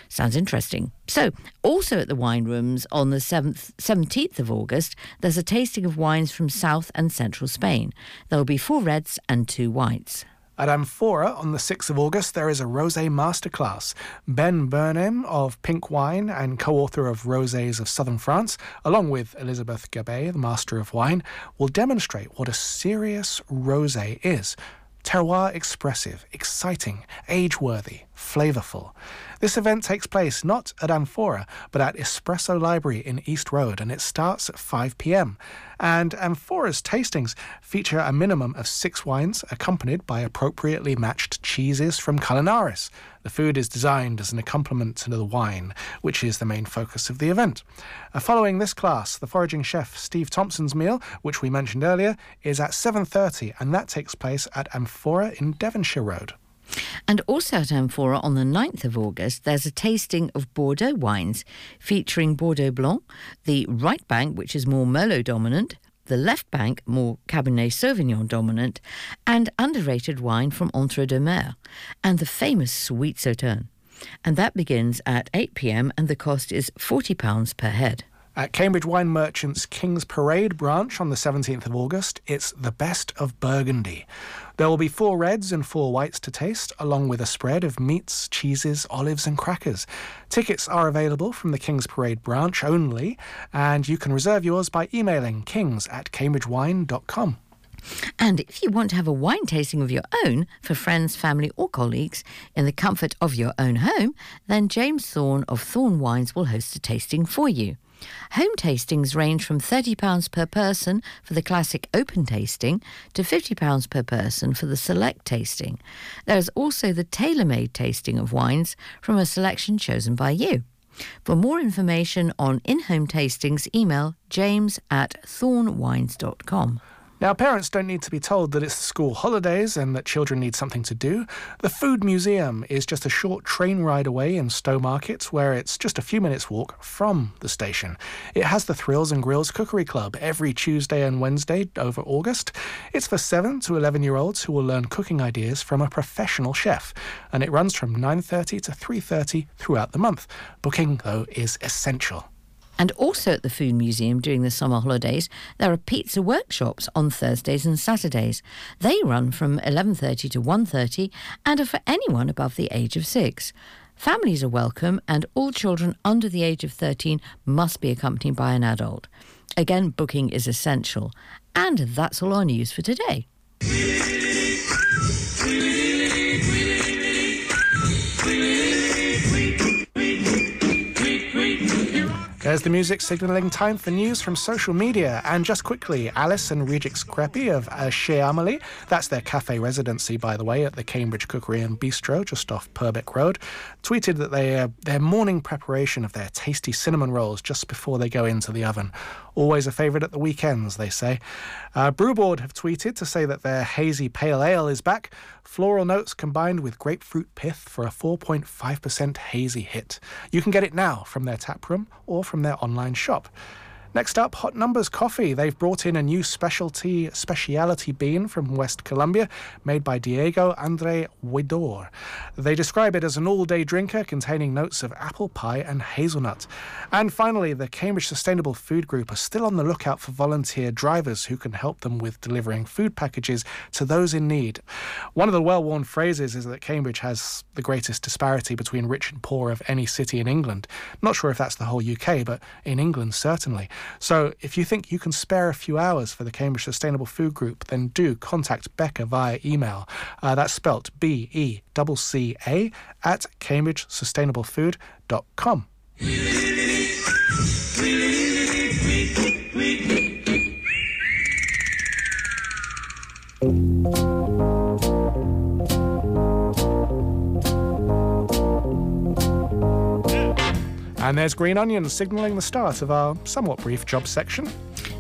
Sounds interesting. So, also at the wine rooms on the 7th, 17th of August, there's a tasting of wines from South and Central Spain. There will be four reds and two whites. At Amphora on the 6th of August, there is a rosé masterclass. Ben Burnham of Pink Wine and co author of Rosés of Southern France, along with Elizabeth Gabay, the Master of Wine, will demonstrate what a serious rosé is. Terroir expressive, exciting, age worthy, flavourful. This event takes place not at Amphora, but at Espresso Library in East Road, and it starts at 5 pm. And Amphora's tastings feature a minimum of six wines accompanied by appropriately matched cheeses from Culinaris. The food is designed as an accompaniment to the wine, which is the main focus of the event. Uh, following this class, the foraging chef Steve Thompson's meal, which we mentioned earlier, is at 7:30 and that takes place at Amphora in Devonshire Road. And also at Amphora on the 9th of August, there's a tasting of Bordeaux wines featuring Bordeaux Blanc, the right bank, which is more Merlot dominant, the left bank, more Cabernet Sauvignon dominant, and underrated wine from Entre deux Mers, and the famous Sweet Sauternes. And that begins at 8 pm, and the cost is £40 per head. At Cambridge Wine Merchants King's Parade branch on the 17th of August, it's the best of Burgundy. There will be four reds and four whites to taste, along with a spread of meats, cheeses, olives, and crackers. Tickets are available from the King's Parade branch only, and you can reserve yours by emailing kings at cambridgewine.com. And if you want to have a wine tasting of your own for friends, family, or colleagues in the comfort of your own home, then James Thorne of Thorne Wines will host a tasting for you. Home tastings range from £30 per person for the classic open tasting to £50 per person for the select tasting. There is also the tailor made tasting of wines from a selection chosen by you. For more information on in home tastings, email james at thornewines.com. Now, parents don't need to be told that it's school holidays and that children need something to do. The Food Museum is just a short train ride away in Stowmarket, where it's just a few minutes' walk from the station. It has the Thrills and Grills Cookery Club every Tuesday and Wednesday over August. It's for 7 to 11 year olds who will learn cooking ideas from a professional chef, and it runs from 9:30 to 3:30 throughout the month. Booking though is essential. And also at the Food Museum during the summer holidays, there are pizza workshops on Thursdays and Saturdays. They run from 11:30 to 1:30 and are for anyone above the age of 6. Families are welcome and all children under the age of 13 must be accompanied by an adult. Again, booking is essential. And that's all our news for today. There's the music signalling time for news from social media. And just quickly, Alice and Regix Crepi of uh, Chez Amelie, that's their cafe residency, by the way, at the Cambridge Cookery and Bistro, just off Purbeck Road, tweeted that they, uh, their morning preparation of their tasty cinnamon rolls just before they go into the oven. Always a favourite at the weekends, they say. Uh, Brewboard have tweeted to say that their hazy pale ale is back. Floral notes combined with grapefruit pith for a 4.5% hazy hit. You can get it now from their tap room or from their online shop. Next up, Hot Numbers Coffee. They've brought in a new specialty speciality bean from West Colombia made by Diego Andre Huidor. They describe it as an all-day drinker containing notes of apple pie and hazelnut. And finally, the Cambridge Sustainable Food Group are still on the lookout for volunteer drivers who can help them with delivering food packages to those in need. One of the well-worn phrases is that Cambridge has the greatest disparity between rich and poor of any city in England. Not sure if that's the whole UK, but in England certainly. So if you think you can spare a few hours for the Cambridge Sustainable Food Group, then do contact Becca via email. Uh, that's spelt B E C A at cambridgesustainablefood.com. And there's Green Onion signalling the start of our somewhat brief job section.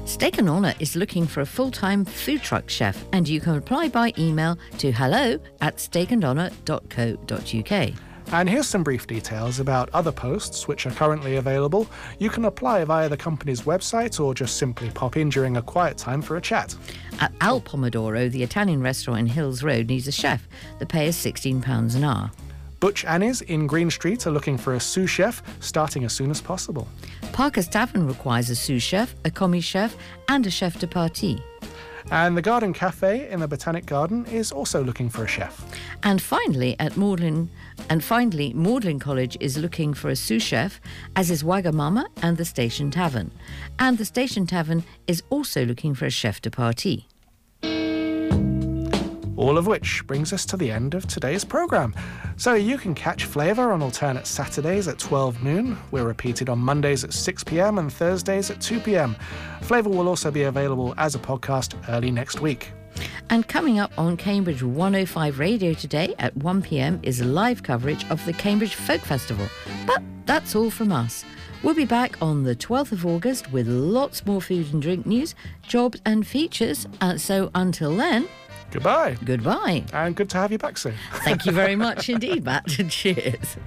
Steak and Honour is looking for a full time food truck chef, and you can apply by email to hello at steakandhonour.co.uk. And here's some brief details about other posts which are currently available. You can apply via the company's website or just simply pop in during a quiet time for a chat. At Al Pomodoro, the Italian restaurant in Hills Road needs a chef. The pay is £16 an hour. Butch Annie's in Green Street are looking for a sous chef starting as soon as possible. Parker's Tavern requires a sous chef, a commis chef, and a chef de partie. And the Garden Cafe in the Botanic Garden is also looking for a chef. And finally, at Magdalen, and finally, Magdalen College is looking for a sous chef, as is Wagamama and the Station Tavern. And the Station Tavern is also looking for a chef de partie. All of which brings us to the end of today's programme. So you can catch Flavour on alternate Saturdays at 12 noon. We're repeated on Mondays at 6 pm and Thursdays at 2 pm. Flavour will also be available as a podcast early next week. And coming up on Cambridge 105 Radio today at 1 pm is live coverage of the Cambridge Folk Festival. But that's all from us. We'll be back on the 12th of August with lots more food and drink news, jobs, and features. And so until then, Goodbye. Goodbye. And good to have you back soon. Thank you very much indeed, Matt. Cheers.